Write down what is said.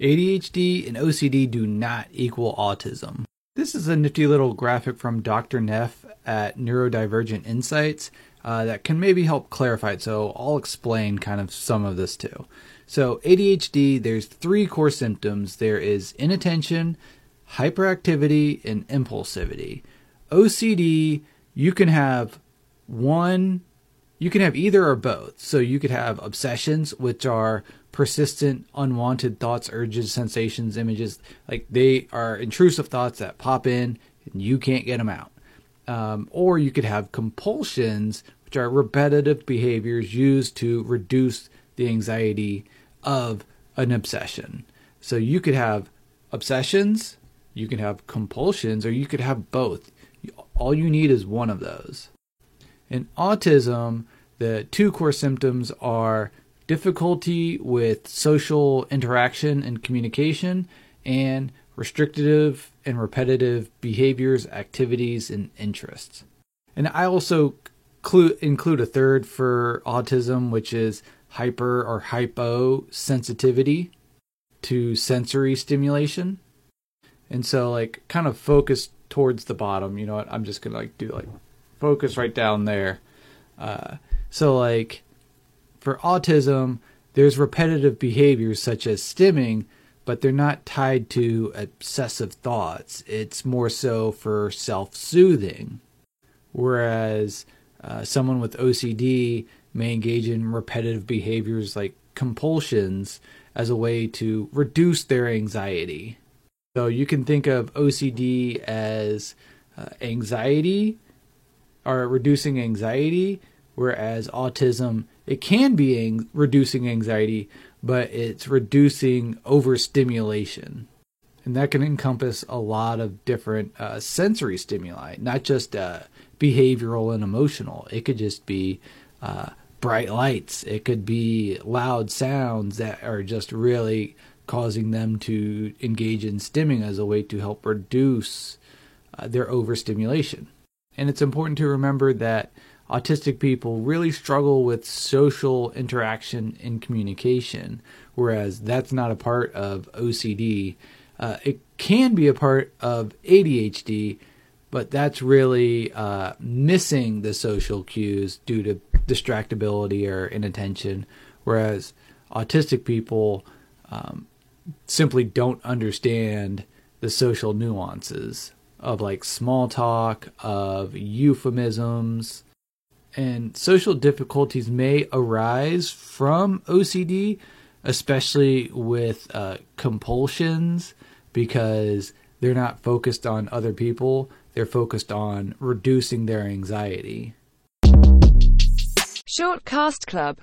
ADHD and OCD do not equal autism. This is a nifty little graphic from Dr. Neff at Neurodivergent Insights uh, that can maybe help clarify it. So I'll explain kind of some of this too. So ADHD, there's three core symptoms. There is inattention, hyperactivity, and impulsivity. OCD, you can have one, you can have either or both. So you could have obsessions, which are persistent, unwanted thoughts, urges, sensations, images. Like they are intrusive thoughts that pop in and you can't get them out. Um, or you could have compulsions, which are repetitive behaviors used to reduce the anxiety of an obsession. So you could have obsessions, you can have compulsions, or you could have both. All you need is one of those. In autism, the two core symptoms are difficulty with social interaction and communication, and restrictive and repetitive behaviors, activities, and interests. And I also include a third for autism, which is hyper or hypo sensitivity to sensory stimulation. And so, like, kind of focus towards the bottom. You know what? I'm just gonna like do like focus right down there. Uh, so, like, for autism, there's repetitive behaviors such as stimming, but they're not tied to obsessive thoughts. It's more so for self soothing. Whereas uh, someone with OCD may engage in repetitive behaviors like compulsions as a way to reduce their anxiety. So you can think of OCD as uh, anxiety or reducing anxiety, whereas autism it can be ang- reducing anxiety, but it's reducing overstimulation. And that can encompass a lot of different uh, sensory stimuli, not just uh, behavioral and emotional. It could just be uh, bright lights, it could be loud sounds that are just really causing them to engage in stimming as a way to help reduce uh, their overstimulation. And it's important to remember that autistic people really struggle with social interaction and communication, whereas that's not a part of OCD. Uh, it can be a part of ADHD, but that's really uh, missing the social cues due to distractibility or inattention, whereas autistic people um, simply don't understand the social nuances of like small talk, of euphemisms, and social difficulties may arise from OCD, especially with uh, compulsions, because they're not focused on other people, they're focused on reducing their anxiety. Shortcast Club